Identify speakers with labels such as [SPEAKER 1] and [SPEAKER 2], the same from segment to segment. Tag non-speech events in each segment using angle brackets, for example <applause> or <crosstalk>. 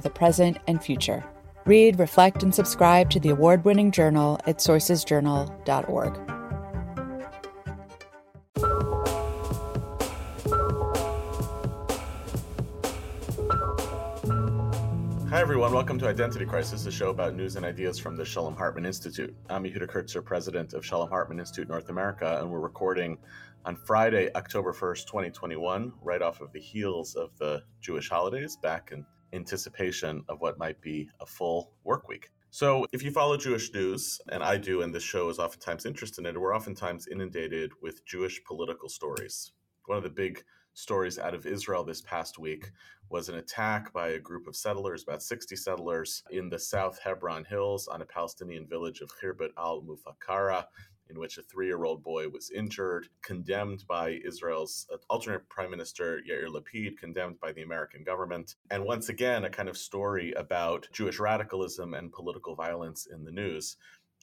[SPEAKER 1] the present and future. Read, reflect, and subscribe to the award winning journal at sourcesjournal.org.
[SPEAKER 2] Hi, everyone. Welcome to Identity Crisis, a show about news and ideas from the Shalom Hartman Institute. I'm Yehuda Kurtzer, president of Shalom Hartman Institute North America, and we're recording on Friday, October 1st, 2021, right off of the heels of the Jewish holidays, back in anticipation of what might be a full work week. So, if you follow Jewish news, and I do, and this show is oftentimes interested in it, we're oftentimes inundated with Jewish political stories. One of the big stories out of Israel this past week was an attack by a group of settlers, about 60 settlers, in the South Hebron Hills on a Palestinian village of Khirbet al Mufakara in which a three year old boy was injured, condemned by Israel's uh, alternate prime minister Yair Lapid, condemned by the American government. And once again, a kind of story about Jewish radicalism and political violence in the news.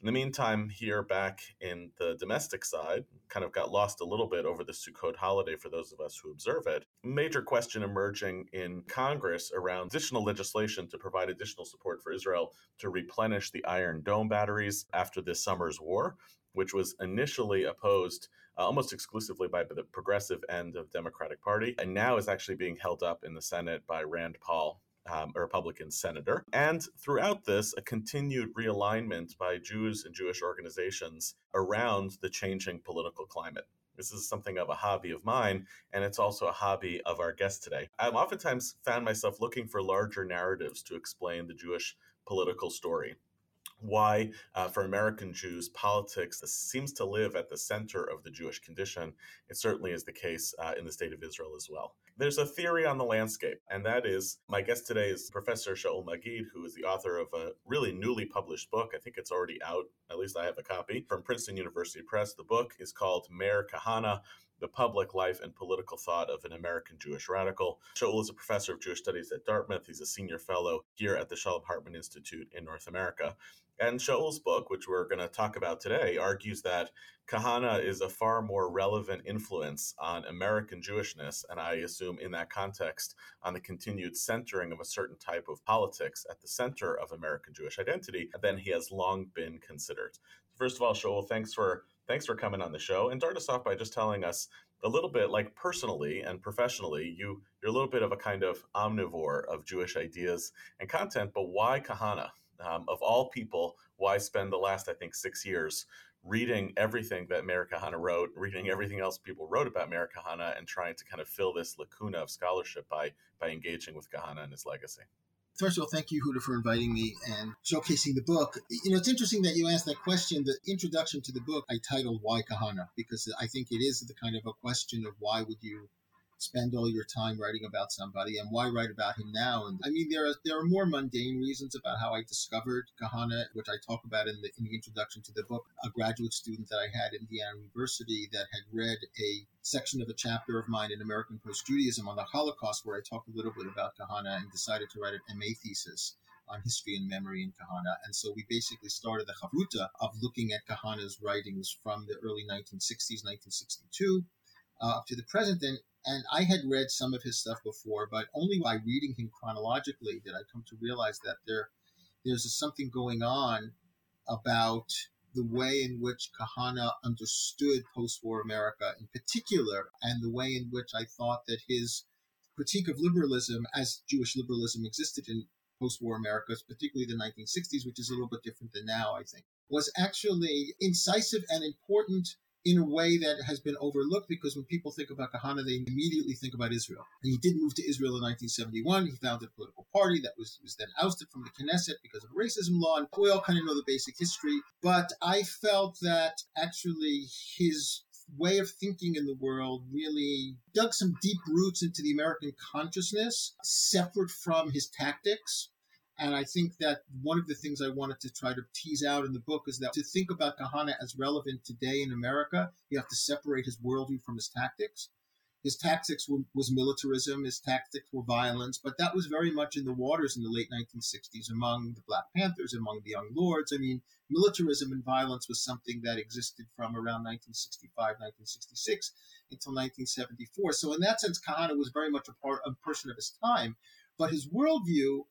[SPEAKER 2] In the meantime, here back in the domestic side, kind of got lost a little bit over the Sukkot holiday for those of us who observe it. Major question emerging in Congress around additional legislation to provide additional support for Israel to replenish the Iron Dome batteries after this summer's war which was initially opposed uh, almost exclusively by the progressive end of Democratic Party, and now is actually being held up in the Senate by Rand Paul. Um, a Republican senator. And throughout this, a continued realignment by Jews and Jewish organizations around the changing political climate. This is something of a hobby of mine, and it's also a hobby of our guest today. I've oftentimes found myself looking for larger narratives to explain the Jewish political story why, uh, for American Jews, politics seems to live at the center of the Jewish condition. It certainly is the case uh, in the state of Israel as well. There's a theory on the landscape, and that is my guest today is Professor Shaul Magid, who is the author of a really newly published book. I think it's already out, at least I have a copy, from Princeton University Press. The book is called Meir Kahane the public life and political thought of an American Jewish radical. Shaul is a professor of Jewish studies at Dartmouth. He's a senior fellow here at the Shalom Hartman Institute in North America. And Shaul's book, which we're going to talk about today, argues that Kahana is a far more relevant influence on American Jewishness, and I assume in that context, on the continued centering of a certain type of politics at the center of American Jewish identity than he has long been considered. First of all, Shaul, thanks for thanks for coming on the show. And start us off by just telling us a little bit, like personally and professionally, you you're a little bit of a kind of omnivore of Jewish ideas and content. But why Kahana? Um, of all people, why spend the last I think six years reading everything that Meir Kahane wrote, reading everything else people wrote about Meir Kahane, and trying to kind of fill this lacuna of scholarship by by engaging with Kahana and his legacy?
[SPEAKER 3] First of all, thank you, Huda, for inviting me and showcasing the book. You know, it's interesting that you asked that question. The introduction to the book I titled Why Kahana, because I think it is the kind of a question of why would you spend all your time writing about somebody and why write about him now and i mean there are there are more mundane reasons about how i discovered kahana which i talk about in the in the introduction to the book a graduate student that i had at indiana university that had read a section of a chapter of mine in american post-judaism on the holocaust where i talk a little bit about kahana and decided to write an ma thesis on history and memory in Kahana. And so we basically started the chavruta of looking at Kahana's writings from the early 1960s, 1962, uh, up to the present. And and I had read some of his stuff before, but only by reading him chronologically did I come to realize that there there's something going on about the way in which Kahana understood post-war America in particular, and the way in which I thought that his critique of liberalism, as Jewish liberalism existed in post-war America, particularly the 1960s, which is a little bit different than now, I think, was actually incisive and important in a way that has been overlooked because when people think about Kahane, they immediately think about Israel. And he did move to Israel in 1971. He founded a political party that was, was then ousted from the Knesset because of racism law. And we all kind of know the basic history. But I felt that actually his way of thinking in the world really dug some deep roots into the American consciousness, separate from his tactics. And I think that one of the things I wanted to try to tease out in the book is that to think about Kahana as relevant today in America, you have to separate his worldview from his tactics. His tactics were, was militarism, his tactics were violence, but that was very much in the waters in the late 1960s among the Black Panthers, among the Young Lords. I mean, militarism and violence was something that existed from around 1965, 1966 until 1974. So, in that sense, Kahana was very much a, part, a person of his time, but his worldview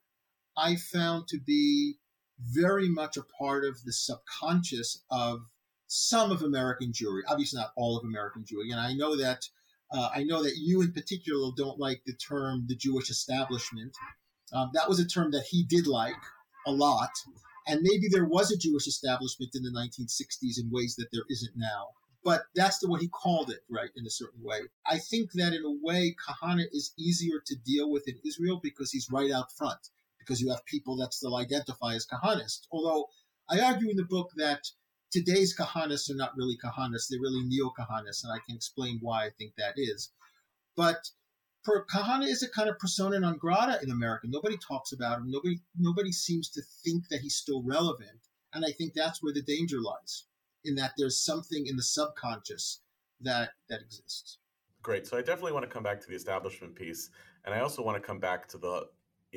[SPEAKER 3] I found to be very much a part of the subconscious of some of American Jewry. Obviously, not all of American Jewry, and I know that uh, I know that you, in particular, don't like the term the Jewish establishment. Um, that was a term that he did like a lot. And maybe there was a Jewish establishment in the 1960s in ways that there isn't now. But that's the way he called it, right, in a certain way. I think that in a way, Kahana is easier to deal with in Israel because he's right out front, because you have people that still identify as Kahanists. Although I argue in the book that today's Kahanists are not really Kahanists, they're really neo Kahanists, and I can explain why I think that is. But per, Kahana is a kind of persona non grata in America. Nobody talks about him. Nobody nobody seems to think that he's still relevant. And I think that's where the danger lies, in that there's something in the subconscious that that exists.
[SPEAKER 2] Great. So I definitely want to come back to the establishment piece, and I also want to come back to the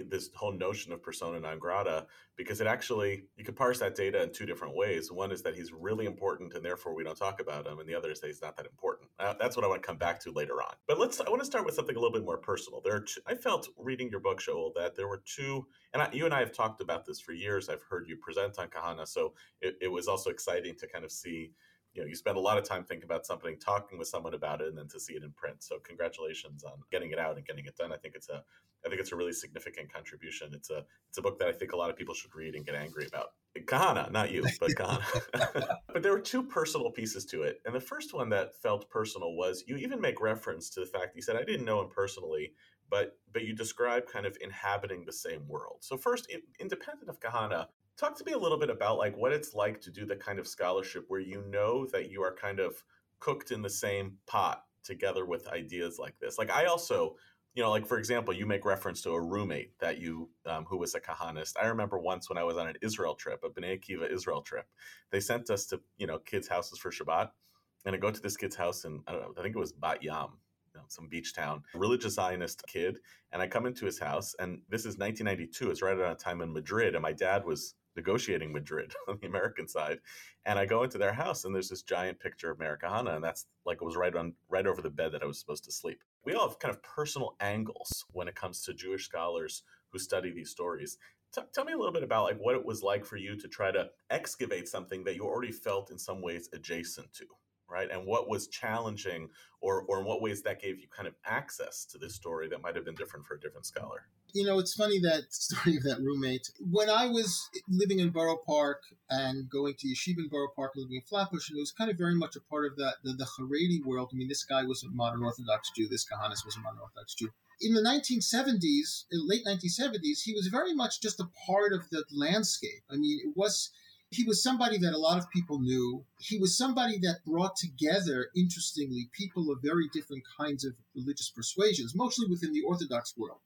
[SPEAKER 2] this whole notion of persona non grata because it actually you could parse that data in two different ways. One is that he's really important and therefore we don't talk about him, and the other is that he's not that important. Uh, that's what I want to come back to later on. But let's I want to start with something a little bit more personal. There, two, I felt reading your book, Shaul, that there were two, and I, you and I have talked about this for years. I've heard you present on Kahana, so it, it was also exciting to kind of see you know you spend a lot of time thinking about something talking with someone about it and then to see it in print. So congratulations on getting it out and getting it done. I think it's a i think it's a really significant contribution. It's a it's a book that i think a lot of people should read and get angry about. Kahana not you but kahana. <laughs> But there were two personal pieces to it and the first one that felt personal was you even make reference to the fact you said i didn't know him personally but but you describe kind of inhabiting the same world. So first independent of kahana talk to me a little bit about like what it's like to do the kind of scholarship where you know that you are kind of cooked in the same pot together with ideas like this like i also you know like for example you make reference to a roommate that you um, who was a kahanist i remember once when i was on an israel trip a bnei akiva israel trip they sent us to you know kids houses for shabbat and i go to this kid's house and i don't know i think it was bat yam you know, some beach town, religious Zionist kid. And I come into his house, and this is 1992. It's right around a time in Madrid, and my dad was negotiating Madrid <laughs> on the American side. And I go into their house and there's this giant picture of Meir Kahana, and that's like it was right on right over the bed that I was supposed to sleep. We all have kind of personal angles when it comes to Jewish scholars who study these stories. T- tell me a little bit about like what it was like for you to try to excavate something that you already felt in some ways adjacent to right? And what was challenging, or or in what ways that gave you kind of access to this story that might have been different for a different scholar?
[SPEAKER 3] You know, it's funny that <laughs> story of that roommate. When I was living in Borough Park and going to yeshiva in Borough Park and living in Flatbush, and it was kind of very much a part of that the, the Haredi world. I mean, this guy was a modern Orthodox Jew. This Kahanis was a modern Orthodox Jew. In the 1970s, in late 1970s, he was very much just a part of the landscape. I mean, it was he was somebody that a lot of people knew. He was somebody that brought together, interestingly, people of very different kinds of religious persuasions, mostly within the Orthodox world.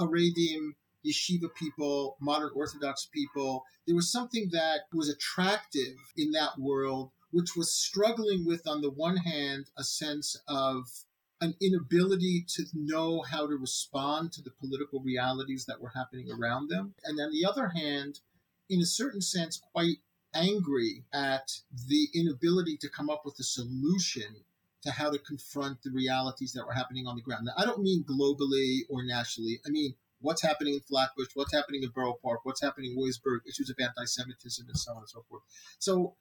[SPEAKER 3] Haredim, yeshiva people, modern Orthodox people. There was something that was attractive in that world, which was struggling with, on the one hand, a sense of an inability to know how to respond to the political realities that were happening around them. And on the other hand, in a certain sense, quite angry at the inability to come up with a solution to how to confront the realities that were happening on the ground. Now, I don't mean globally or nationally. I mean what's happening in Flatbush, what's happening in Borough Park, what's happening in Williamsburg, issues of anti-Semitism, and so on and so forth. So,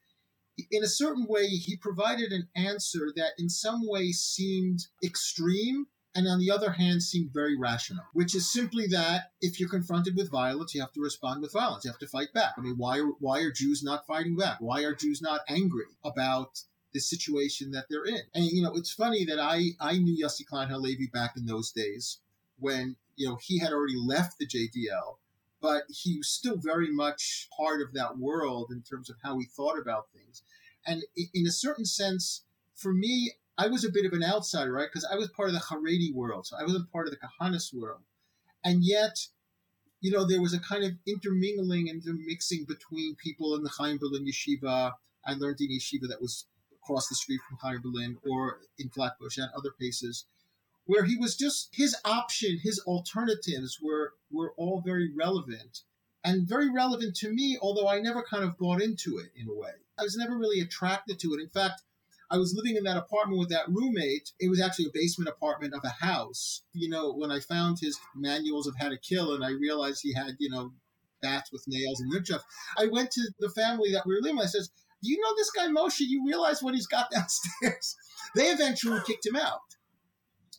[SPEAKER 3] in a certain way, he provided an answer that, in some way, seemed extreme and on the other hand seemed very rational, which is simply that if you're confronted with violence, you have to respond with violence. You have to fight back. I mean, why are, why are Jews not fighting back? Why are Jews not angry about the situation that they're in? And, you know, it's funny that I, I knew Yossi Klein Halevi back in those days when, you know, he had already left the JDL, but he was still very much part of that world in terms of how he thought about things. And in a certain sense, for me, I was a bit of an outsider, right? Because I was part of the Haredi world, so I wasn't part of the Kahanis world, and yet, you know, there was a kind of intermingling and intermixing between people in the Chaim Berlin yeshiva. I learned in yeshiva that was across the street from Chaim Berlin or in Flatbush and other places, where he was just his option, his alternatives were were all very relevant and very relevant to me, although I never kind of bought into it in a way. I was never really attracted to it. In fact, I was living in that apartment with that roommate. It was actually a basement apartment of a house. You know, when I found his manuals of how to kill and I realized he had, you know, bats with nails and nunchucks, I went to the family that we were living with. I says, Do you know this guy Moshe? You realize what he's got <laughs> downstairs? they eventually kicked him out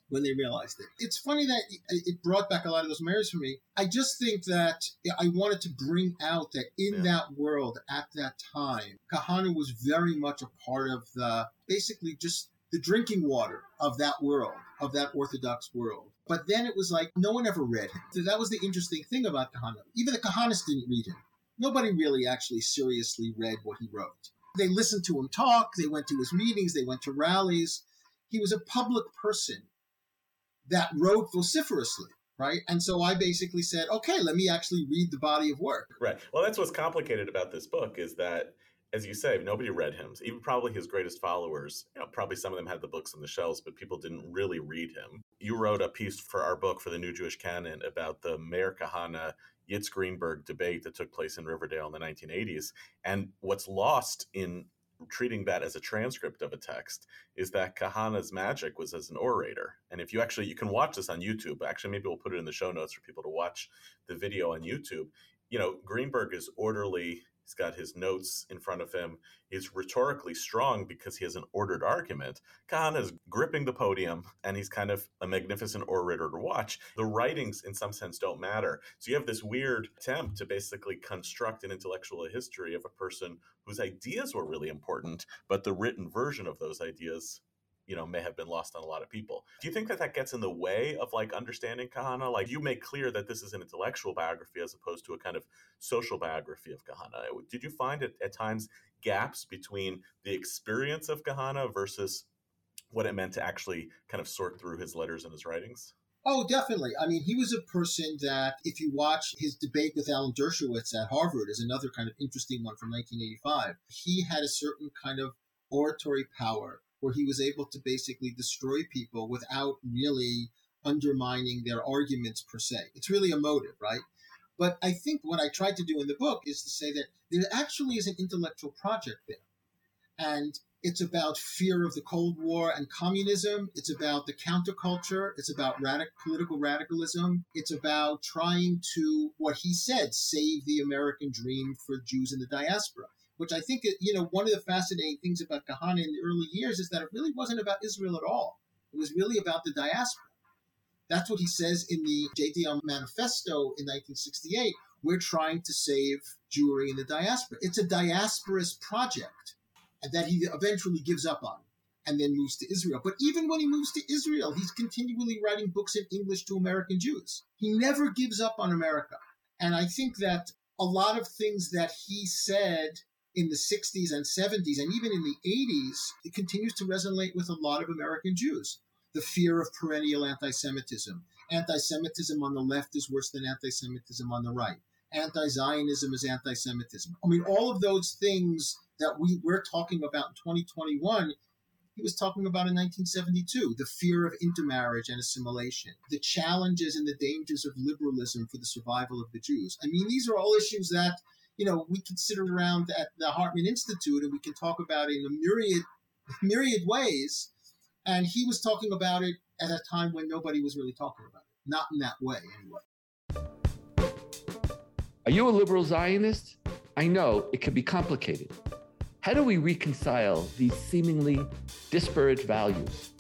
[SPEAKER 3] when they realized it. It's funny that it brought back a lot of those memories for me. I just think that I wanted to bring out that in yeah. that world at that time, Kahana was very much a part of the basically just the drinking water of that world, of that Orthodox world. But then it was like no one ever read him. So that was the interesting thing about Kahana. Even the Kahanis didn't read him. Nobody really actually seriously read what he wrote. They listened to him talk, they went to his meetings, they went to rallies. He was a public person that wrote vociferously right? And so I basically said, okay, let me actually read the body of work.
[SPEAKER 2] Right. Well, that's what's complicated about this book is that, as you say, nobody read him. Even probably his greatest followers, you know, probably some of them had the books on the shelves, but people didn't really read him. You wrote a piece for our book for the New Jewish Canon about the Meir Kahana Yitz Greenberg debate that took place in Riverdale in the 1980s. And what's lost in treating that as a transcript of a text is that Kahana's magic was as an orator. And if you actually, you can watch this on YouTube. Actually, maybe we'll put it in the show notes for people to watch the video on YouTube. You know, Greenberg is orderly He's got his notes in front of him. He's rhetorically strong because he has an ordered argument. Kahana is gripping the podium and he's kind of a magnificent orator to watch. The writings, in some sense, don't matter. So you have this weird attempt to basically construct an intellectual history of a person whose ideas were really important, but the written version of those ideas you know may have been lost on a lot of people do you think that that gets in the way of like understanding kahana like you make clear that this is an intellectual biography as opposed to a kind of social biography of kahana did you find it at times gaps between the experience of kahana versus what it meant to actually kind of sort through his letters and his writings
[SPEAKER 3] Oh, definitely. I mean, he was a person that, if you watch his debate with Alan Dershowitz at Harvard, is another kind of interesting one from 1985. He had a certain kind of oratory power where he was able to basically destroy people without really undermining their arguments per se. It's really a motive, right? But I think what I tried to do in the book is to say that there actually is an intellectual project there. And it's about fear of the Cold War and communism. It's about the counterculture. It's about radic- political radicalism. It's about trying to, what he said, save the American dream for Jews in the diaspora which I think, you know, one of the fascinating things about Kahana in the early years is that it really wasn't about Israel at all. It was really about the diaspora. That's what he says in the JDL manifesto in 1968. We're trying to save Jewry in the diaspora. It's a diasporist project and that he eventually gives up on and then moves to Israel. But even when he moves to Israel, he's continually writing books in English to American Jews. He never gives up on America. And I think that a lot of things that he said in the 60s and 70s and even in the 80s, it continues to resonate with a lot of American Jews. The fear of perennial anti Semitism. Anti Semitism on the left is worse than anti Semitism on the right. Anti Zionism is anti Semitism. I mean, all of those things that we, we're talking about in 2021, he was talking about in 1972 the fear of intermarriage and assimilation, the challenges and the dangers of liberalism for the survival of the Jews. I mean, these are all issues that you know, we can sit around at the Hartman Institute and we can talk about it in a myriad, <laughs> myriad ways. And he was talking about it at a time when nobody was really talking about it. Not in that way, anyway.
[SPEAKER 4] Are you a liberal Zionist? I know it can be complicated. How do we reconcile these seemingly disparate values?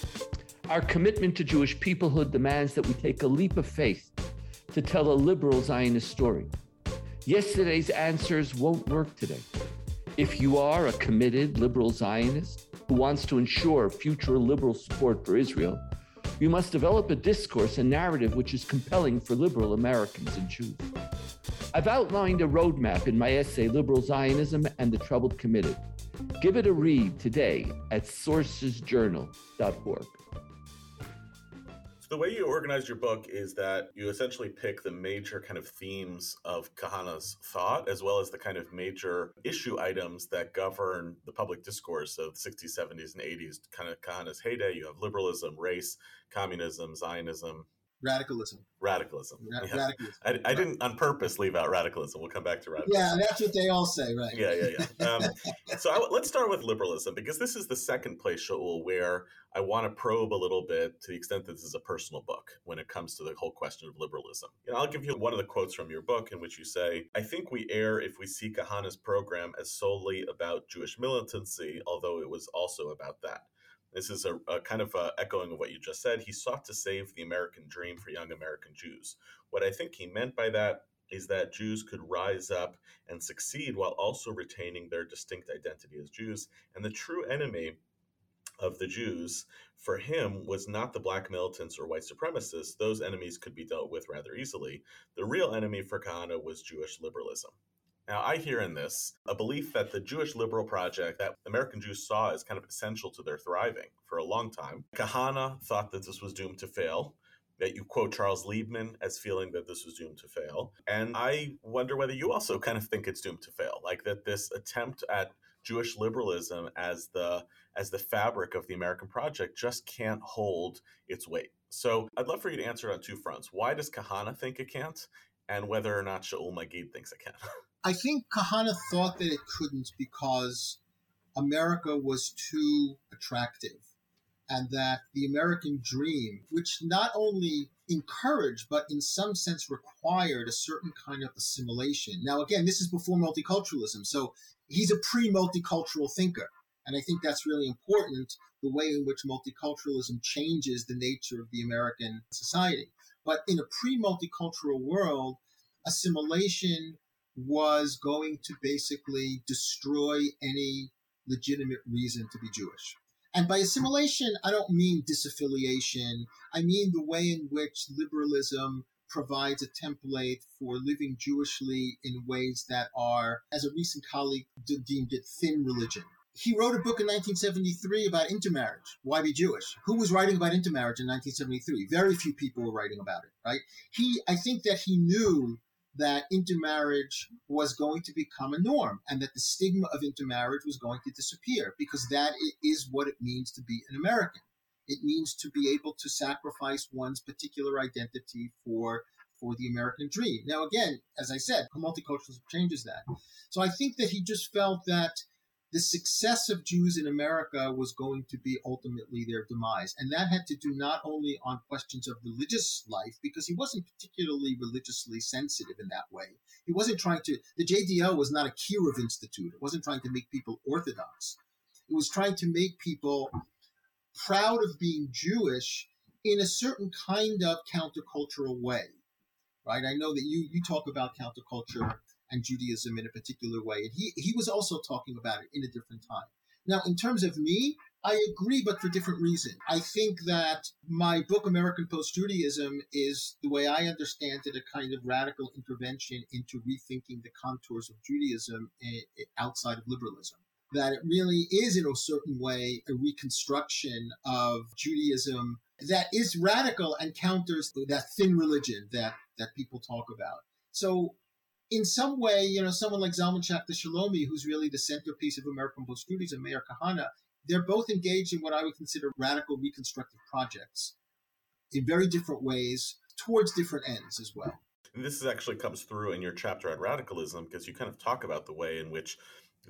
[SPEAKER 4] Our commitment to Jewish peoplehood demands that we take a leap of faith to tell a liberal Zionist story. Yesterday's answers won't work today. If you are a committed liberal Zionist who wants to ensure future liberal support for Israel, you must develop a discourse and narrative which is compelling for liberal Americans and Jews. I've outlined a roadmap in my essay, Liberal Zionism and the Troubled Committed. Give it a read today at sourcesjournal.org.
[SPEAKER 2] So the way you organize your book is that you essentially pick the major kind of themes of Kahana's thought, as well as the kind of major issue items that govern the public discourse of the 60s, 70s, and 80s, kind of Kahana's heyday. You have liberalism, race, communism, Zionism,
[SPEAKER 3] radicalism.
[SPEAKER 2] Radicalism.
[SPEAKER 3] Ra-
[SPEAKER 2] yeah.
[SPEAKER 3] radicalism.
[SPEAKER 2] I, I didn't on purpose leave out radicalism. We'll come back to radicalism.
[SPEAKER 3] Yeah, that's what they all say, right?
[SPEAKER 2] Yeah, yeah, yeah. Um, <laughs> so I, let's start with liberalism because this is the second place, Shaul, where I want to probe a little bit to the extent that this is a personal book when it comes to the whole question of liberalism. You know, I'll give you one of the quotes from your book in which you say, I think we err if we see Kahana's program as solely about Jewish militancy, although it was also about that. This is a, a kind of a echoing of what you just said. He sought to save the American dream for young American Jews. What I think he meant by that is that Jews could rise up and succeed while also retaining their distinct identity as Jews. And the true enemy of the Jews for him was not the black militants or white supremacists. Those enemies could be dealt with rather easily. The real enemy for Kahana was Jewish liberalism. Now, I hear in this a belief that the Jewish liberal project that American Jews saw as kind of essential to their thriving for a long time. Kahana thought that this was doomed to fail. That you quote Charles Liebman as feeling that this was doomed to fail. And I wonder whether you also kind of think it's doomed to fail. Like that this attempt at Jewish liberalism as the as the fabric of the American project just can't hold its weight. So I'd love for you to answer it on two fronts. Why does Kahana think it can't? And whether or not Shaul Magid thinks it can. <laughs>
[SPEAKER 3] I think Kahana thought that it couldn't because America was too attractive and that the American dream, which not only encouraged but in some sense required a certain kind of assimilation. Now, again, this is before multiculturalism, so he's a pre multicultural thinker. And I think that's really important the way in which multiculturalism changes the nature of the American society. But in a pre multicultural world, assimilation was going to basically destroy any legitimate reason to be Jewish. And by assimilation, I don't mean disaffiliation. I mean the way in which liberalism provides a template for living Jewishly in ways that are, as a recent colleague deemed it, thin religion. He wrote a book in 1973 about intermarriage. Why be Jewish? Who was writing about intermarriage in 1973? Very few people were writing about it, right? He, I think that he knew that intermarriage was going to become a norm and that the stigma of intermarriage was going to disappear because that is what it means to be an American. It means to be able to sacrifice one's particular identity for for the American dream. Now, again, as I said, multiculturalism changes that. So I think that he just felt that the success of Jews in America was going to be ultimately their demise. And that had to do not only on questions of religious life, because he wasn't particularly religiously sensitive in that way. He wasn't trying to, the JDL was not a Kiruv Institute. It wasn't trying to make people Orthodox. It was trying to make people proud of being Jewish in a certain kind of countercultural way. Right? I know that you, you talk about counterculture and Judaism in a particular way. And he, he was also talking about it in a different time. Now, in terms of me, I agree, but for different reasons. I think that my book, American Post Judaism, is the way I understand it, a kind of radical intervention into rethinking the contours of Judaism eh, eh, outside of liberalism. That it really is, in a certain way, a reconstruction of Judaism that is radical and counters that thin religion that, that people talk about. So in some way, you know, someone like Zalman Schachter Shalomi, who's really the centerpiece of American post and Meir Kahana, they're both engaged in what I would consider radical reconstructive projects in very different ways towards different ends as well.
[SPEAKER 2] And this actually comes through in your chapter on radicalism because you kind of talk about the way in which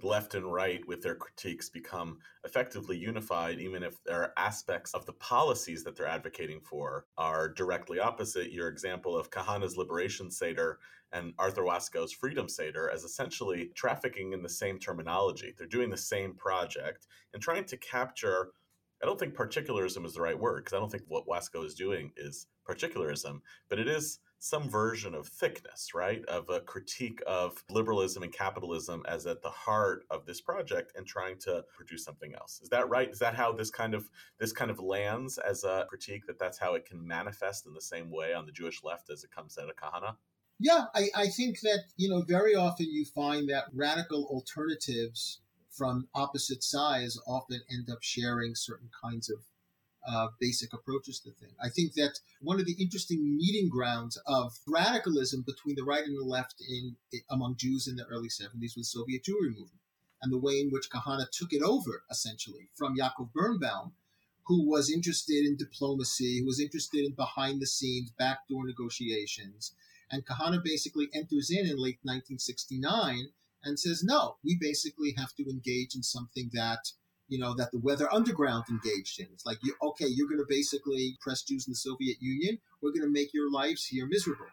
[SPEAKER 2] left and right with their critiques become effectively unified, even if there are aspects of the policies that they're advocating for are directly opposite. Your example of Kahana's Liberation Seder and Arthur Waskow's Freedom Seder as essentially trafficking in the same terminology. They're doing the same project and trying to capture. I don't think particularism is the right word because I don't think what Wasko is doing is particularism, but it is some version of thickness, right? Of a critique of liberalism and capitalism as at the heart of this project and trying to produce something else. Is that right? Is that how this kind of this kind of lands as a critique that that's how it can manifest in the same way on the Jewish left as it comes out of Kahana?
[SPEAKER 3] Yeah, I, I think that, you know, very often you find that radical alternatives from opposite sides often end up sharing certain kinds of uh, basic approaches to things. I think that one of the interesting meeting grounds of radicalism between the right and the left in among Jews in the early 70s was the Soviet Jewry movement and the way in which Kahana took it over essentially from Yaakov Birnbaum, who was interested in diplomacy, who was interested in behind the scenes backdoor negotiations. And Kahana basically enters in in late 1969 and says, no, we basically have to engage in something that you know, that the Weather Underground engaged in. It's like, you, okay, you're going to basically press Jews in the Soviet Union. We're going to make your lives here miserable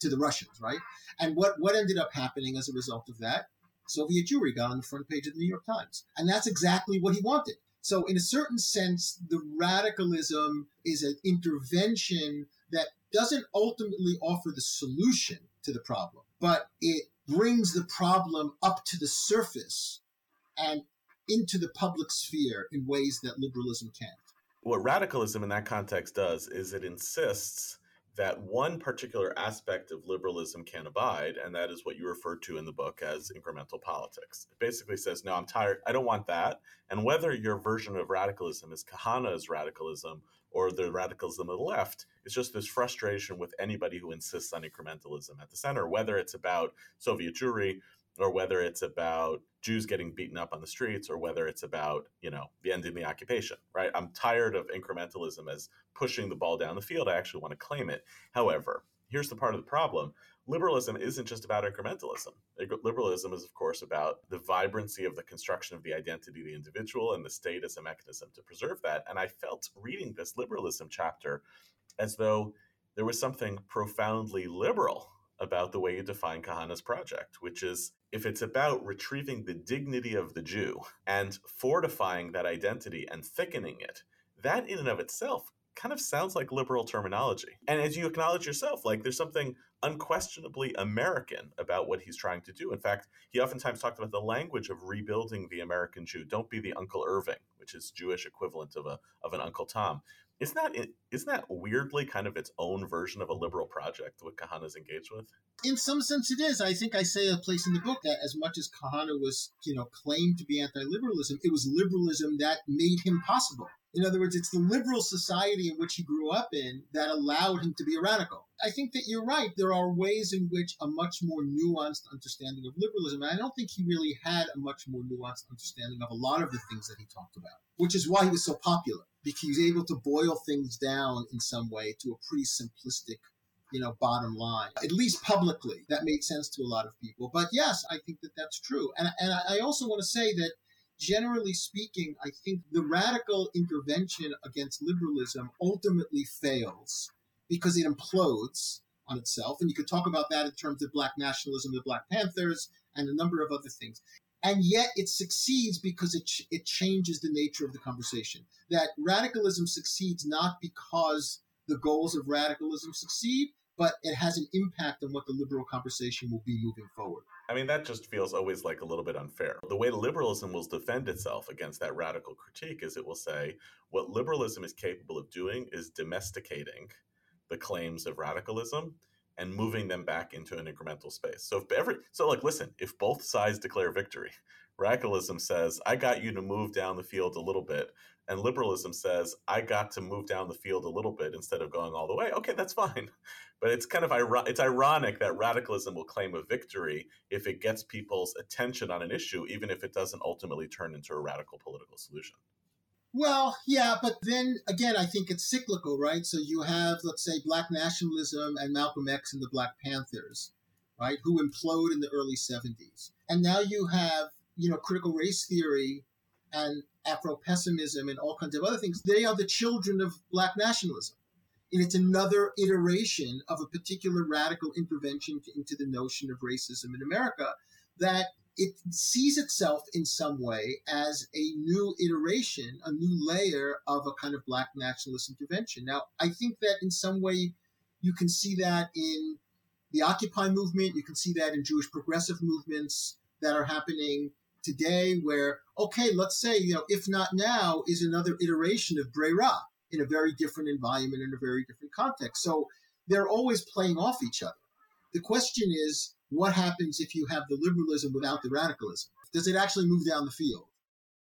[SPEAKER 3] to the Russians, right? And what, what ended up happening as a result of that? Soviet Jewry got on the front page of the New York Times. And that's exactly what he wanted. So, in a certain sense, the radicalism is an intervention that doesn't ultimately offer the solution to the problem, but it brings the problem up to the surface and into the public sphere in ways that liberalism can't.
[SPEAKER 2] What radicalism in that context does is it insists that one particular aspect of liberalism can't abide, and that is what you refer to in the book as incremental politics. It basically says, no, I'm tired, I don't want that. And whether your version of radicalism is Kahana's radicalism or the radicalism of the left, it's just this frustration with anybody who insists on incrementalism at the center, whether it's about Soviet Jewry or whether it's about Jews getting beaten up on the streets or whether it's about, you know, the end of the occupation, right? I'm tired of incrementalism as pushing the ball down the field. I actually want to claim it. However, here's the part of the problem. Liberalism isn't just about incrementalism. Liberalism is, of course, about the vibrancy of the construction of the identity of the individual and the state as a mechanism to preserve that. And I felt reading this liberalism chapter as though there was something profoundly liberal about the way you define Kahana's project, which is if it's about retrieving the dignity of the Jew and fortifying that identity and thickening it, that in and of itself kind of sounds like liberal terminology. And as you acknowledge yourself, like there's something unquestionably American about what he's trying to do. In fact, he oftentimes talked about the language of rebuilding the American Jew. Don't be the Uncle Irving, which is Jewish equivalent of a of an Uncle Tom. Isn't that isn't that weirdly kind of its own version of a liberal project what Kahana's engaged with?
[SPEAKER 3] In some sense, it is. I think I say a place in the book that as much as Kahana was, you know, claimed to be anti-liberalism, it was liberalism that made him possible. In other words, it's the liberal society in which he grew up in that allowed him to be a radical. I think that you're right. There are ways in which a much more nuanced understanding of liberalism, and I don't think he really had a much more nuanced understanding of a lot of the things that he talked about, which is why he was so popular because he was able to boil things down in some way to a pretty simplistic you know bottom line at least publicly. That made sense to a lot of people. But yes i think that that's true. And, and i also want to say that generally speaking i think the radical intervention against liberalism ultimately fails because it implodes on itself. And you could talk about that in terms of black nationalism the black panthers and a number of other things and yet it succeeds because it, ch- it changes the nature of the conversation. That radicalism succeeds not because the goals of radicalism succeed, but it has an impact on what the liberal conversation will be moving forward.
[SPEAKER 2] I mean, that just feels always like a little bit unfair. The way liberalism will defend itself against that radical critique is it will say what liberalism is capable of doing is domesticating the claims of radicalism and moving them back into an incremental space. So if every so like listen, if both sides declare victory, <laughs> radicalism says I got you to move down the field a little bit, and liberalism says I got to move down the field a little bit instead of going all the way. Okay, that's fine. <laughs> But it's kind of it's ironic that radicalism will claim a victory if it gets people's attention on an issue, even if it doesn't ultimately turn into a radical political solution.
[SPEAKER 3] Well, yeah, but then again, I think it's cyclical, right? So you have, let's say, black nationalism and Malcolm X and the Black Panthers, right, who implode in the early 70s. And now you have, you know, critical race theory and Afro pessimism and all kinds of other things. They are the children of black nationalism. And it's another iteration of a particular radical intervention into the notion of racism in America that it sees itself in some way as a new iteration, a new layer of a kind of black nationalist intervention. Now, I think that in some way you can see that in the Occupy movement, you can see that in Jewish progressive movements that are happening today, where, okay, let's say, you know, if not now, is another iteration of Breira in a very different environment, in a very different context. So they're always playing off each other. The question is, what happens if you have the liberalism without the radicalism? Does it actually move down the field?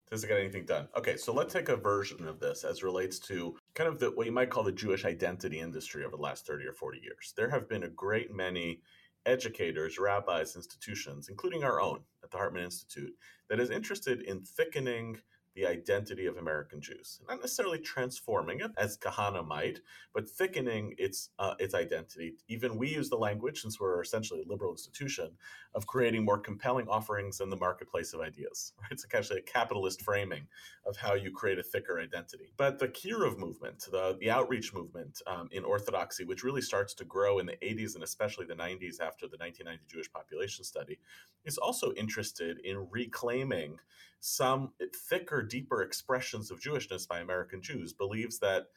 [SPEAKER 2] Does it get anything done? Okay, so let's take a version of this as relates to kind of the what you might call the Jewish identity industry over the last 30 or 40 years. There have been a great many educators, rabbis, institutions, including our own at the Hartman Institute, that is interested in thickening the identity of American Jews, not necessarily transforming it as Kahana might, but thickening its uh, its identity. Even we use the language, since we're essentially a liberal institution, of creating more compelling offerings in the marketplace of ideas. <laughs> Right? It's actually a capitalist framing of how you create a thicker identity. But the Kiruv movement, the the outreach movement um, in Orthodoxy, which really starts to grow in the 80s and especially the 90s after the 1990 Jewish population study, is also interested in reclaiming some thicker, deeper expressions of Jewishness by American Jews, believes that,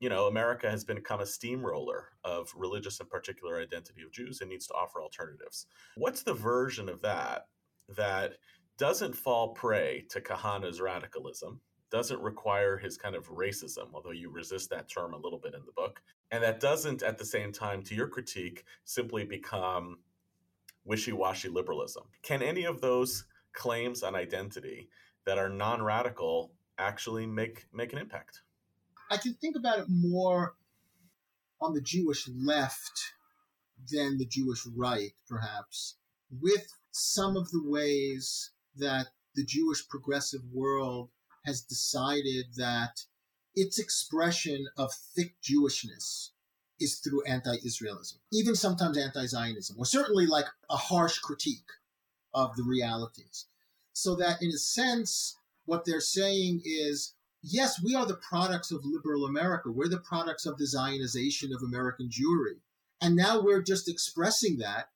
[SPEAKER 2] you know, America has become a steamroller of religious and particular identity of Jews and needs to offer alternatives. What's the version of that that doesn't fall prey to Kahana's radicalism, doesn't require his kind of racism, although you resist that term a little bit in the book, and that doesn't, at the same time, to your critique, simply become wishy washy liberalism? Can any of those claims on identity that are non-radical actually make make an impact.
[SPEAKER 3] I can think about it more on the Jewish left than the Jewish right, perhaps, with some of the ways that the Jewish progressive world has decided that its expression of thick Jewishness is through anti Israelism, even sometimes anti Zionism, or certainly like a harsh critique of the realities. So that in a sense, what they're saying is, yes, we are the products of liberal America. We're the products of the Zionization of American Jewry. And now we're just expressing that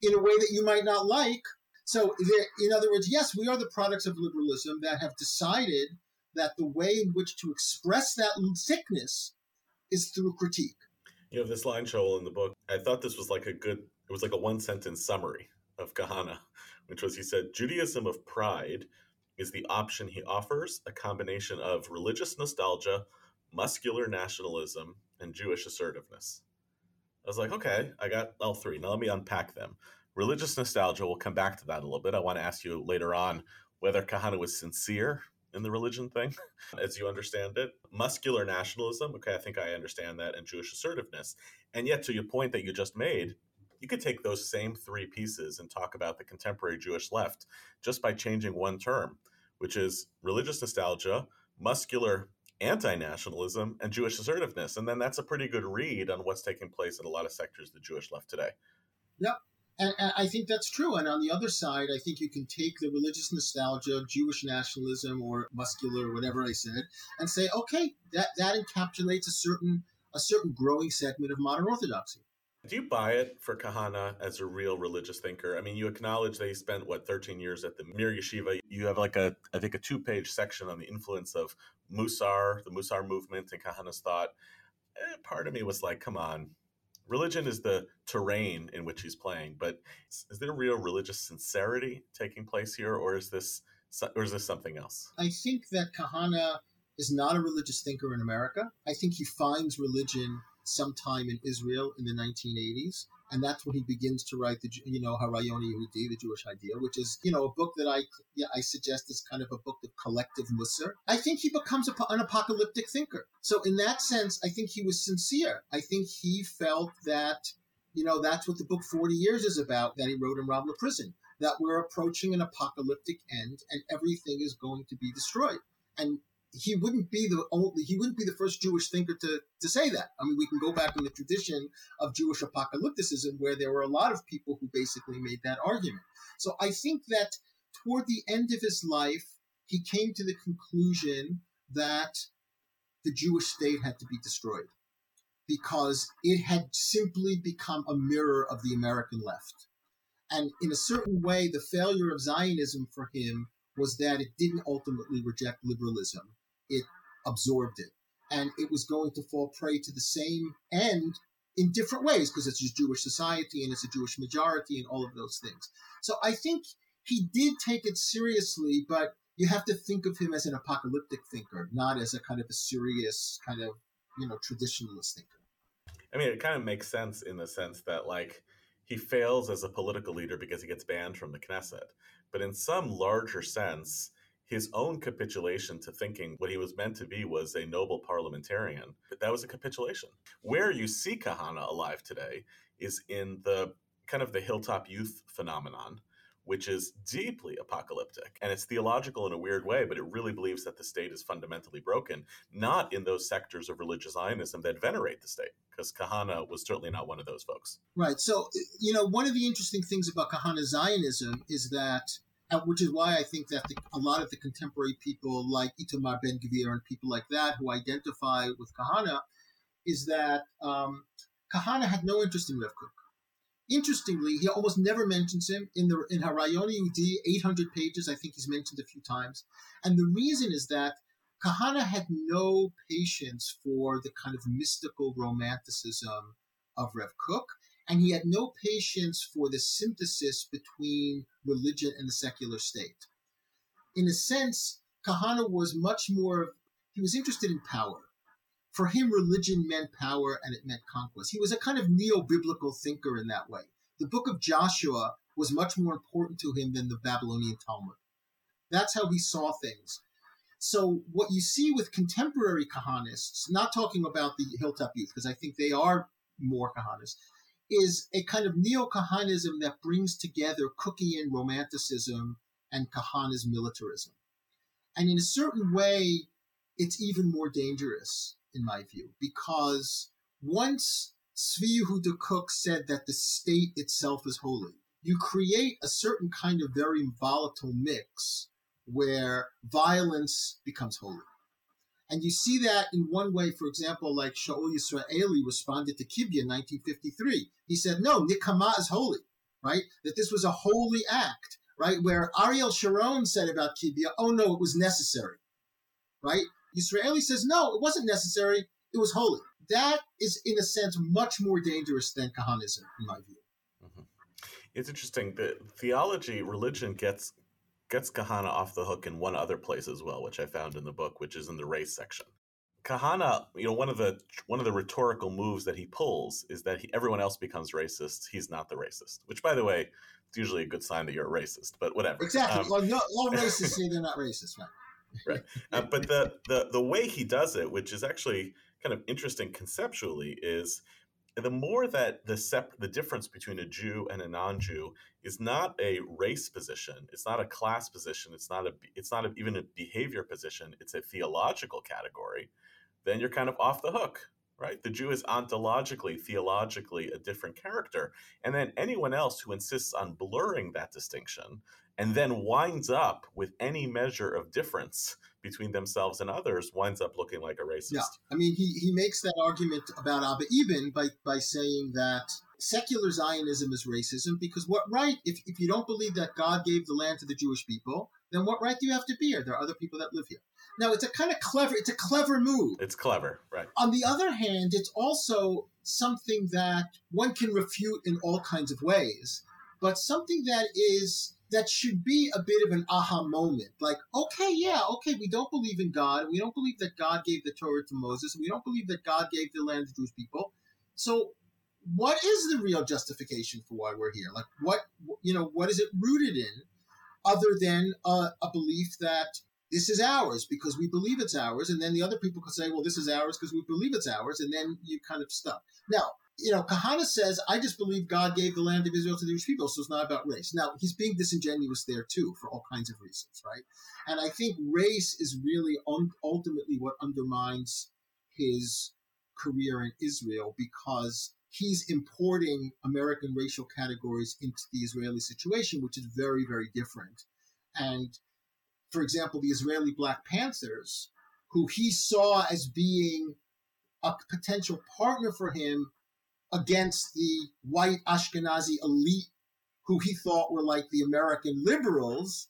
[SPEAKER 3] in a way that you might not like. So, in other words, yes, we are the products of liberalism that have decided that the way in which to express that sickness is through critique.
[SPEAKER 2] You have this line, Shaul, in the book. I thought this was like a good, it was like a one sentence summary of Kahana, which was he said, Judaism of pride is the option he offers, a combination of religious nostalgia, muscular nationalism, and Jewish assertiveness. I was like, okay, I got all three. Now let me unpack them. Religious nostalgia, we'll come back to that a little bit. I want to ask you later on whether Kahana was sincere in the religion thing, <laughs> as you understand it. Muscular nationalism, okay, I think I understand that, and Jewish assertiveness. And yet, to your point that you just made, you could take those same three pieces and talk about the contemporary Jewish left just by changing one term, which is religious nostalgia, muscular anti nationalism, and Jewish assertiveness. And then that's a pretty good read on what's taking place in a lot of sectors of the Jewish left today.
[SPEAKER 3] Yep. And, and, I think that's true. And on the other side, I think you can take the religious nostalgia, Jewish nationalism, or muscular, whatever I said, and say, okay, that, that encapsulates a certain a certain growing segment of modern orthodoxy.
[SPEAKER 2] Do you buy it for Kahana as a real religious thinker? I mean, you acknowledge he spent what 13 years at the Mir Yeshiva. You have like a, I think, a two-page section on the influence of Musar, the Musar movement, and Kahana's thought. Eh, part of me was like, come on, religion is the terrain in which he's playing, but is there real religious sincerity taking place here, or is this, or is this something else?
[SPEAKER 3] I think that Kahana is not a religious thinker in America. I think he finds religion sometime in Israel in the 1980s. And that's when he begins to write the, you know, Harayoni Yehudi, the Jewish Idea, which is, you know, a book that I, yeah, I suggest is kind of a book of collective Musar. I think he becomes a, an apocalyptic thinker. So in that sense, I think he was sincere. I think he felt that, you know, that's what the book 40 Years is about that he wrote in Ramla prison, that we're approaching an apocalyptic end and everything is going to be destroyed. And he wouldn't be the only he wouldn't be the first Jewish thinker to to say that. I mean, we can go back in the tradition of Jewish apocalypticism where there were a lot of people who basically made that argument. So I think that toward the end of his life, he came to the conclusion that the Jewish state had to be destroyed because it had simply become a mirror of the American left. And in a certain way, the failure of Zionism for him was that it didn't ultimately reject liberalism it absorbed it. And it was going to fall prey to the same end in different ways because it's a Jewish society and it's a Jewish majority and all of those things. So I think he did take it seriously, but you have to think of him as an apocalyptic thinker, not as a kind of a serious kind of, you know, traditionalist thinker.
[SPEAKER 2] I mean, it kind of makes sense in the sense that, like, he fails as a political leader because he gets banned from the Knesset. But in some larger sense, his own capitulation to thinking what he was meant to be was a noble parliamentarian, But that was a capitulation. Where you see Kahana alive today is in the kind of the hilltop youth phenomenon, which is deeply apocalyptic. And it's theological in a weird way, but it really believes that the state is fundamentally broken, not in those sectors of religious Zionism that venerate the state, because Kahana was certainly not one of those folks.
[SPEAKER 3] Right. So, you know, one of the interesting things about Kahana Zionism is that. Uh, which is why I think that the, a lot of the contemporary people like Itamar Ben Gvir and people like that who identify with Kahana is that um, Kahana had no interest in Rav Kook. Interestingly, he almost never mentions him in the in Harayon Yehudi, 800 pages. I think he's mentioned a few times, and the reason is that Kahana had no patience for the kind of mystical romanticism of Rav Kook, and he had no patience for the synthesis between religion and the secular state. In a sense, Kahana was much more, he was interested in power. For him, religion meant power and it meant conquest. He was a kind of neo biblical thinker in that way. The book of Joshua was much more important to him than the Babylonian Talmud. That's how he saw things. So, what you see with contemporary Kahanists, not talking about the Hilltop Youth, because I think they are more Kahanists, is a kind of neo Kahanism that brings together Kookian romanticism and Kahana's militarism. And in a certain way, it's even more dangerous in my view, because once Tzvi Yehuda Kook said that the state itself is holy, you create a certain kind of very volatile mix where violence becomes holy. And you see that in one way, for example, like Shaul Yisraeli responded to Kibya in 1953. He said, no, Nikama is holy, right? That this was a holy act, right? Where Ariel Sharon said about Kibya, oh no, it was necessary, right? Yisraeli says, no, it wasn't necessary. It was holy. That is, in a sense, much more dangerous than Kahanism, in my view. Mm-hmm.
[SPEAKER 2] It's interesting. that theology, religion gets gets Kahana off the hook in one other place as well, which I found in the book, which is in the race section. Kahana, you know, one of the one of the rhetorical moves that he pulls is that he, everyone else becomes racist. He's not the racist, which, by the way, it's usually a good sign that you're a racist. But whatever.
[SPEAKER 3] Exactly. Um, well, no, all <laughs> racists say they're not racist, right?
[SPEAKER 2] right. Uh, but the, the the way he does it, which is actually kind of interesting conceptually, is the more that the sep- the difference between a Jew and a non-Jew is not a race position, it's not a class position, it's not a it's not a, even a behavior position, it's a theological category. Then you're kind of off the hook, right? The Jew is ontologically, theologically a different character, and then anyone else who insists on blurring that distinction and then winds up with any measure of difference between themselves and others winds up looking like a racist.
[SPEAKER 3] Yeah, I mean, he, he makes that argument about Abba Eban by, by saying that secular Zionism is racism because what right, if, if you don't believe that God gave the land to the Jewish people, then what right do you have to be here? There are other people that live here. Now, it's a kind of clever, it's a clever move.
[SPEAKER 2] It's clever, right.
[SPEAKER 3] On the other hand, it's also something that one can refute in all kinds of ways, but something that is that should be a bit of an aha moment. Like, okay, yeah, okay, we don't believe in God. We don't believe that God gave the Torah to Moses. We don't believe that God gave the land to Jewish people. So, what is the real justification for why we're here? Like, what, you know, what is it rooted in other than a, a belief that this is ours because we believe it's ours? And then the other people could say, well, this is ours because we believe it's ours. And then you kind of stuck. Now, you know, Kahana says, I just believe God gave the land of Israel to the Jewish people, so it's not about race. Now, he's being disingenuous there too, for all kinds of reasons, right? And I think race is really un- ultimately what undermines his career in Israel because he's importing American racial categories into the Israeli situation, which is very, very different. And for example, the Israeli Black Panthers, who he saw as being a potential partner for him against the white Ashkenazi elite who he thought were like the American liberals,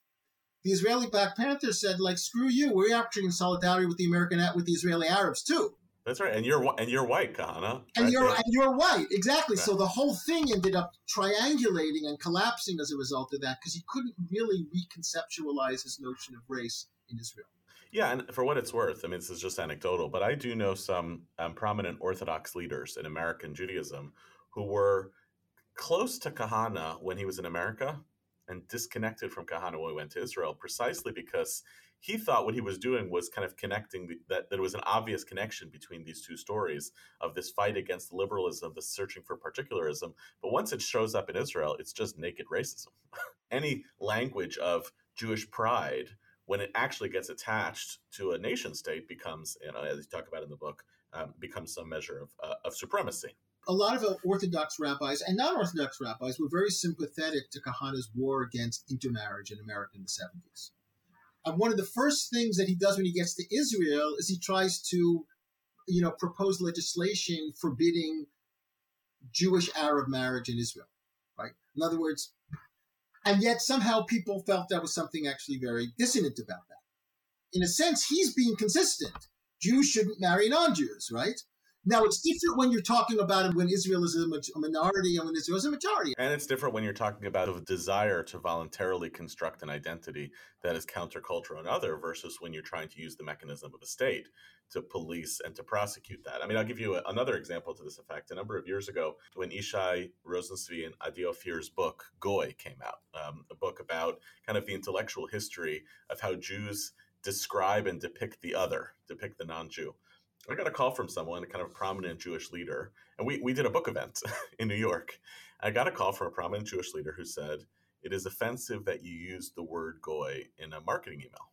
[SPEAKER 3] the Israeli Black Panthers said, like, screw you, we're actually in solidarity with the American with the Israeli Arabs too.
[SPEAKER 2] That's right, and you're and you're white, Kahana.
[SPEAKER 3] And right you're there. and you're white, exactly. So the whole thing ended up triangulating and collapsing as a result of that because he couldn't really reconceptualize his notion of race in Israel.
[SPEAKER 2] Yeah, and for what it's worth, I mean, this is just anecdotal, but I do know some um, prominent Orthodox leaders in American Judaism who were close to Kahana when he was in America and disconnected from Kahana when he went to Israel, precisely because he thought what he was doing was kind of connecting the, that, that there was an obvious connection between these two stories of this fight against liberalism, the searching for particularism. But once it shows up in Israel, it's just naked racism. <laughs> Any language of Jewish pride, when it actually gets attached to a nation state, becomes, you know, as you talk about in the book, um, becomes some measure of, uh, of supremacy
[SPEAKER 3] a lot of Orthodox rabbis and non Orthodox rabbis were very sympathetic to Kahana's war against intermarriage in America in the 70s. And one of the first things that he does when he gets to Israel is he tries to, you know, propose legislation forbidding Jewish Arab marriage in Israel, right? In other words, and yet somehow people felt that was something actually very dissonant about that. In a sense, he's being consistent. Jews shouldn't marry non Jews, right? Now it's different when you're talking about it when Israel is a minority and when Israel is a majority.
[SPEAKER 2] And it's different when you're talking about a desire to voluntarily construct an identity that is countercultural and other versus when you're trying to use the mechanism of a state to police and to prosecute that. I mean, I'll give you a, another example to this effect. A number of years ago, when Ishay Rosen-Zvi and Adi Ofir's book Goy came out, um, a book about kind of the intellectual history of how Jews describe and depict the other, depict the non-Jew. I got a call from someone, a kind of prominent Jewish leader, and we, we did a book event <laughs> in New York. I got a call from a prominent Jewish leader who said, It is offensive that you use the word goy in a marketing email.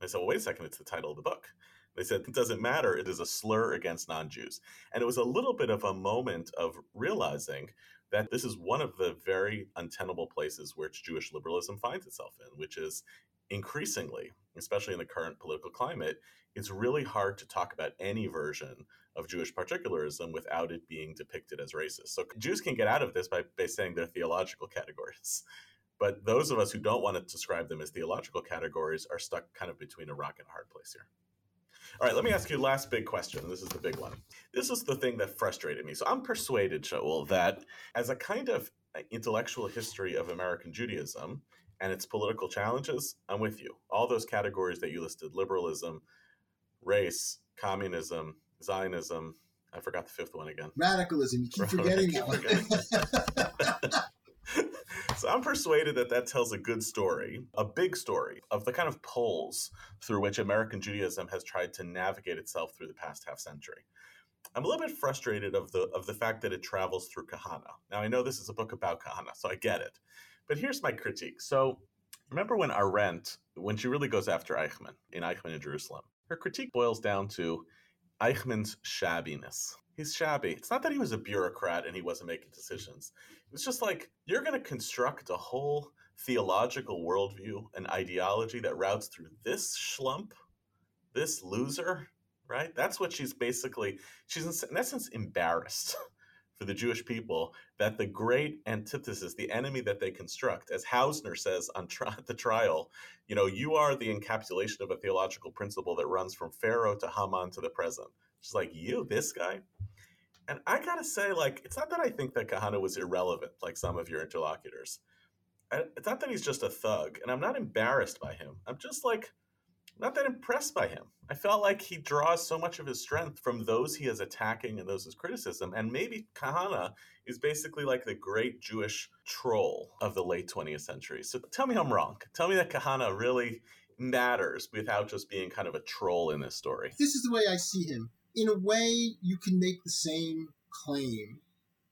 [SPEAKER 2] I said, Well, wait a second, it's the title of the book. They said, It doesn't matter, it is a slur against non Jews. And it was a little bit of a moment of realizing that this is one of the very untenable places which Jewish liberalism finds itself in, which is increasingly, especially in the current political climate, it's really hard to talk about any version of Jewish particularism without it being depicted as racist. So Jews can get out of this by, by saying they're theological categories. <laughs> But those of us who don't want to describe them as theological categories are stuck kind of between a rock and a hard place here. All right, let me ask you last big question. This is the big one. This is the thing that frustrated me. So I'm persuaded, Shaul, that as a kind of uh, intellectual history of American Judaism and its political challenges, I'm with you. All those categories that you listed liberalism, race, communism, Zionism. I forgot the fifth one again.
[SPEAKER 3] Radicalism. You keep forgetting that <laughs>
[SPEAKER 2] one. <laughs> so I'm persuaded that that tells a good story, a big story of the kind of poles through which American Judaism has tried to navigate itself through the past half century. I'm a little bit frustrated of the of the fact that it travels through Kahana. Now I know this is a book about Kahana, so I get it. But here's my critique. So remember when Arendt, when she really goes after Eichmann in Eichmann in Jerusalem, her critique boils down to Eichmann's shabbiness. He's shabby. It's not that he was a bureaucrat and he wasn't making decisions. It's just like you're going to construct a whole theological worldview, an ideology that routes through this schlump, this loser, right? That's what she's basically, she's in essence embarrassed <laughs> for the Jewish people that the great antithesis, the enemy that they construct, as Hausner says on tri- <laughs> the trial, you know, you are the encapsulation of a theological principle that runs from Pharaoh to Haman to the present. She's like, you, this guy? And I gotta say, like, it's not that I think that Kahana was irrelevant, like some of your interlocutors. It's not that he's just a thug, and I'm not embarrassed by him. I'm just like, not that impressed by him. I felt like he draws so much of his strength from those he is attacking and those his criticism. And maybe Kahana is basically like the great Jewish troll of the late 20th century. So tell me I'm wrong. Tell me that Kahana really matters without just being kind of a troll in this story.
[SPEAKER 3] This is the way I see him. In a way, you can make the same claim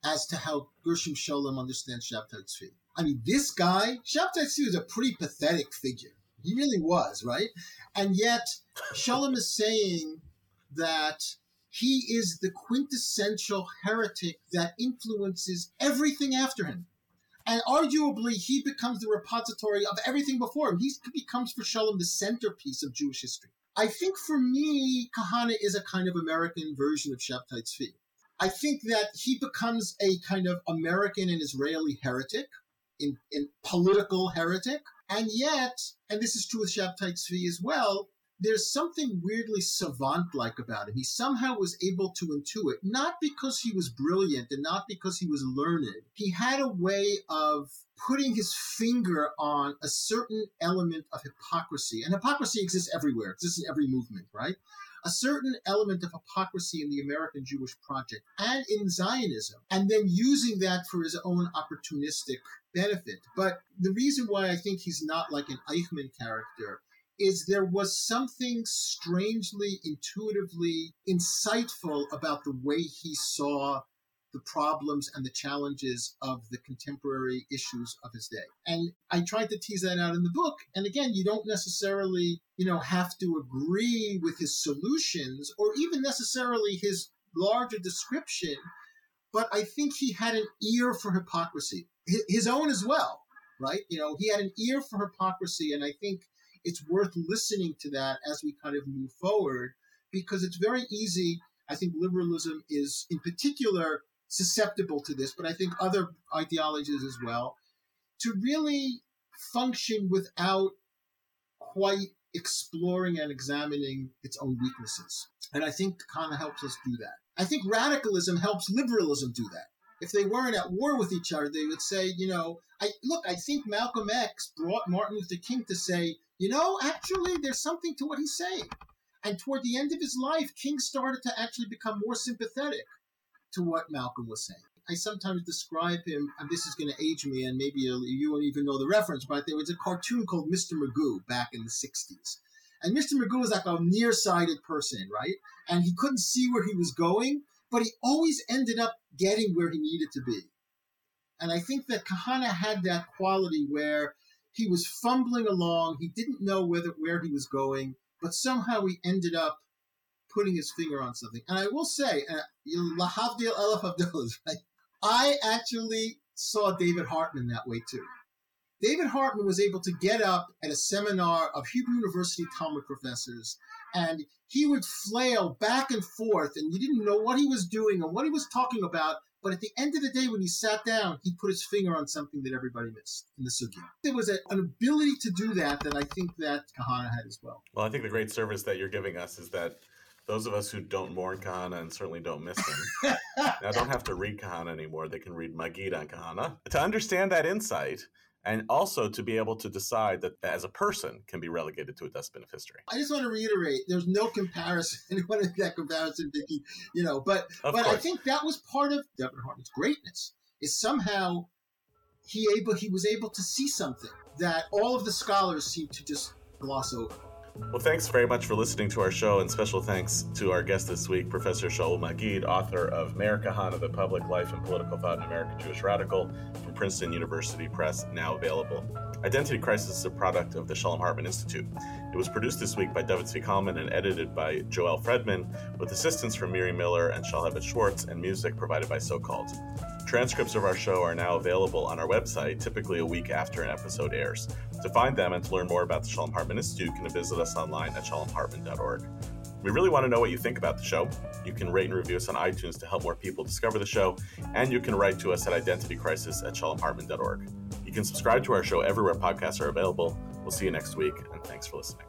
[SPEAKER 3] as to how Gershom Scholem understands Shabtai Tzvi. I mean, this guy, Shabtai Tzvi is a pretty pathetic figure. He really was, right? And yet, Scholem is saying that he is the quintessential heretic that influences everything after him. And arguably, he becomes the repository of everything before him. He becomes for Scholem the centerpiece of Jewish history. I think for me, Kahana is a kind of American version of Shabtai Tzvi. I think that he becomes a kind of American and Israeli heretic, in, in political heretic, and yet, and this is true with Shabtai Tzvi as well, there's something weirdly savant like about him. He somehow was able to intuit, not because he was brilliant and not because he was learned. He had a way of putting his finger on a certain element of hypocrisy. And hypocrisy exists everywhere, it exists in every movement, right? A certain element of hypocrisy in the American Jewish project and in Zionism, and then using that for his own opportunistic benefit. But the reason why I think he's not like an Eichmann character is there was something strangely intuitively insightful about the way he saw the problems and the challenges of the contemporary issues of his day. And I tried to tease that out in the book. And again, you don't necessarily, you know, have to agree with his solutions or even necessarily his larger description, but I think he had an ear for hypocrisy, his own as well, right? You know, he had an ear for hypocrisy, and I think it's worth listening to that as we kind of move forward because it's very easy. I think liberalism is, in particular, susceptible to this, but I think other ideologies as well, to really function without quite exploring and examining its own weaknesses. And I think Kahana helps us do that. I think radicalism helps liberalism do that. If they weren't at war with each other, they would say, you know, I look, I think Malcolm X brought Martin Luther King to say, you know, actually, there's something to what he's saying. And toward the end of his life, King started to actually become more sympathetic to what Malcolm was saying. I sometimes describe him, and this is going to age me, and maybe you won't even know the reference, but there was a cartoon called Mr. Magoo back in the 60s. And Mr. Magoo was like a nearsighted person, right? And he couldn't see where he was going, but he always ended up getting where he needed to be. And I think that Kahana had that quality where he was fumbling along. He didn't know whether where he was going, but somehow he ended up putting his finger on something. And I will say, uh, lahavdil elef <laughs> right? I actually saw David Hartman that way too. David Hartman was able to get up at a seminar of Hebrew University Talmud professors, and he would flail back and forth, and you didn't know what he was doing or what he was talking about but at the end of the day, when he sat down, he put his finger on something that everybody missed in the sugya. There was a, an ability to do that that I think that Kahana had as well.
[SPEAKER 2] Well, I think the great service that you're giving us is that those of us who don't mourn Kahana and certainly don't miss him <laughs> now don't have to read Kahana anymore. They can read Magid on Kahana. To understand that insight, and also to be able to decide that as a person can be relegated to a dustbin of history.
[SPEAKER 3] I just want to reiterate: there's no comparison. <laughs> Anyone in that comparison, Vicky, you know, but of but course. I think that was part of David Hartman's greatness. Is somehow he able he was able to see something that all of the scholars seem to just gloss over.
[SPEAKER 2] Well, thanks very much for listening to our show, and special thanks to our guest this week, Professor Shaul Magid, author of Meir Kahana, The Public Life and Political Thought in American Jewish Radical, from Princeton University Press, now available. Identity Crisis is a product of the Shalom Hartman Institute. It was produced this week by David Zvi and edited by Joel Fredman, with assistance from Miri Miller and Shalhevet Schwartz, and music provided by So Called. Transcripts of our show are now available on our website, typically a week after an episode airs. To find them and to learn more about the Shalom Hartman Institute, you can visit us online at shalomhartman.org. We really want to know what you think about the show. You can rate and review us on iTunes to help more people discover the show, and you can write to us at identitycrisis at shalomhartman.org. You can subscribe to our show everywhere podcasts are available. We'll see you next week, and thanks for listening.